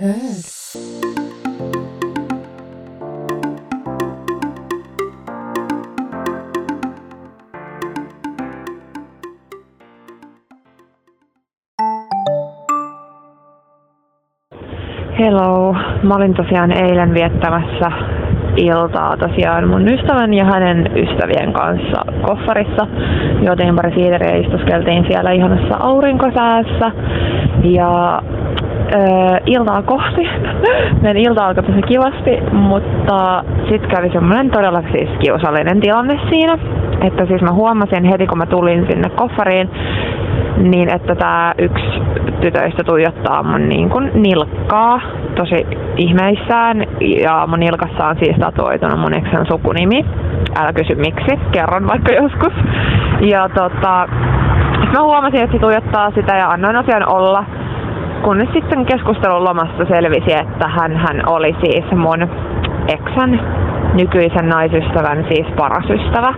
Hörd. Hello. Mä olin tosiaan eilen viettämässä iltaa tosiaan mun ystävän ja hänen ystävien kanssa koffarissa. Juotiin pari siideriä ja istuskeltiin siellä ihanassa aurinkosäässä. Ja äh, iltaa kohti. Meidän ilta alkoi tosi kivasti, mutta sitten kävi semmoinen todella siis kiusallinen tilanne siinä. Että siis mä huomasin heti kun mä tulin sinne koffariin, niin että tämä yksi tytöistä tuijottaa mun niin kuin nilkkaa tosi ihmeissään ja mun nilkassa on siis tatuoituna mun eksän sukunimi. Älä kysy miksi, kerron vaikka joskus. Ja tota, mä huomasin, että se tuijottaa sitä ja annoin asian olla. Kunnes sitten keskustelun lomassa selvisi, että hän, hän oli siis mun eksän nykyisen naisystävän siis paras ystävä.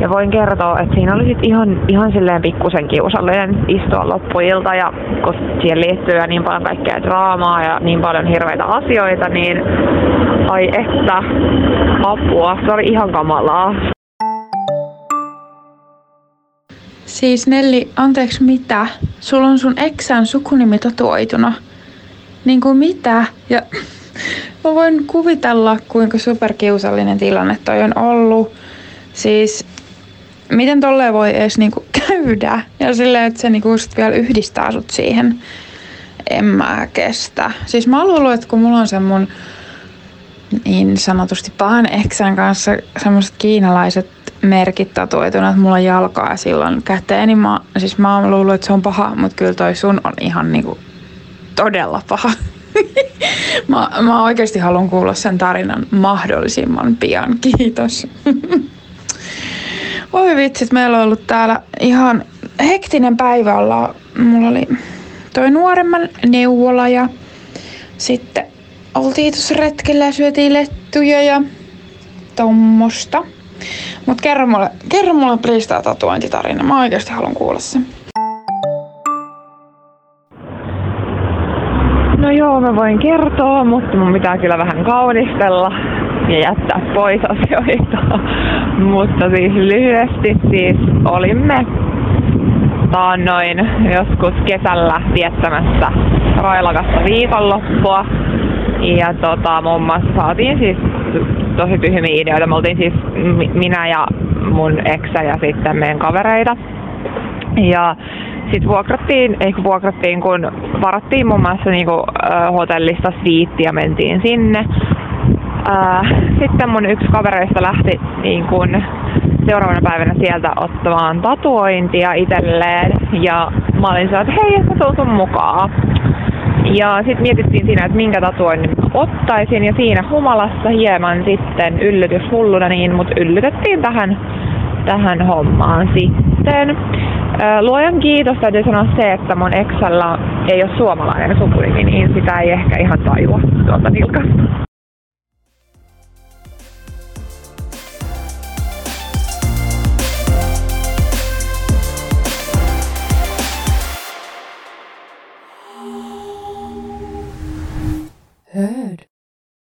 Ja voin kertoa, että siinä oli sit ihan, ihan silleen pikkusen kiusallinen istua loppuilta ja kun siihen liittyy ja niin paljon kaikkea draamaa ja niin paljon hirveitä asioita, niin ai että apua, se oli ihan kamalaa. Siis Nelli, anteeksi mitä? Sulla on sun eksän sukunimi tatuoituna. Niin kuin mitä? Ja mä voin kuvitella, kuinka superkiusallinen tilanne toi on ollut. Siis miten tolleen voi edes niinku käydä? Ja silleen, että se niinku just vielä yhdistää sut siihen. En mä kestä. Siis mä oon että kun mulla on se mun niin sanotusti pahan eksän kanssa semmoiset kiinalaiset merkit tatuoituna, että mulla on jalkaa ja silloin käteen, niin mä, siis mä oon luullut, että se on paha, mutta kyllä toi sun on ihan niinku todella paha. mä, mä oikeasti haluan kuulla sen tarinan mahdollisimman pian. Kiitos. Oi vitsit, meillä on ollut täällä ihan hektinen päivä olla. Mulla oli toi nuoremman neuvola ja sitten oltiin tuossa retkellä ja syötiin lettuja ja tommosta. Mut kerro mulle, kerro mulle please tatuointitarina. Mä oikeasti haluan kuulla sen. No joo, mä voin kertoa, mutta mun pitää kyllä vähän kaunistella ja jättää pois asioita. Mutta siis lyhyesti siis olimme taannoin joskus kesällä viettämässä railakasta viikonloppua. Ja tota, muun muassa saatiin siis tosi tyhmiä ideoita. Me oltiin siis minä ja mun eksä ja sitten meidän kavereita. Ja sitten vuokrattiin, ei kun vuokrattiin, kun varattiin muun muassa niinku, hotellista siitti ja mentiin sinne. Äh, sitten mun yksi kavereista lähti niin kun, seuraavana päivänä sieltä ottamaan tatuointia itselleen. Ja mä olin että hei, että tuun sun mukaan. Ja sitten mietittiin siinä, että minkä tatuoinnin ottaisin. Ja siinä humalassa hieman sitten yllytys hulluna niin, mut yllytettiin tähän, tähän hommaan sitten. Luojan kiitos täytyy sanoa se, että mun eksällä ei ole suomalainen sukunimi, niin sitä ei ehkä ihan tajua tuolta nilkasta.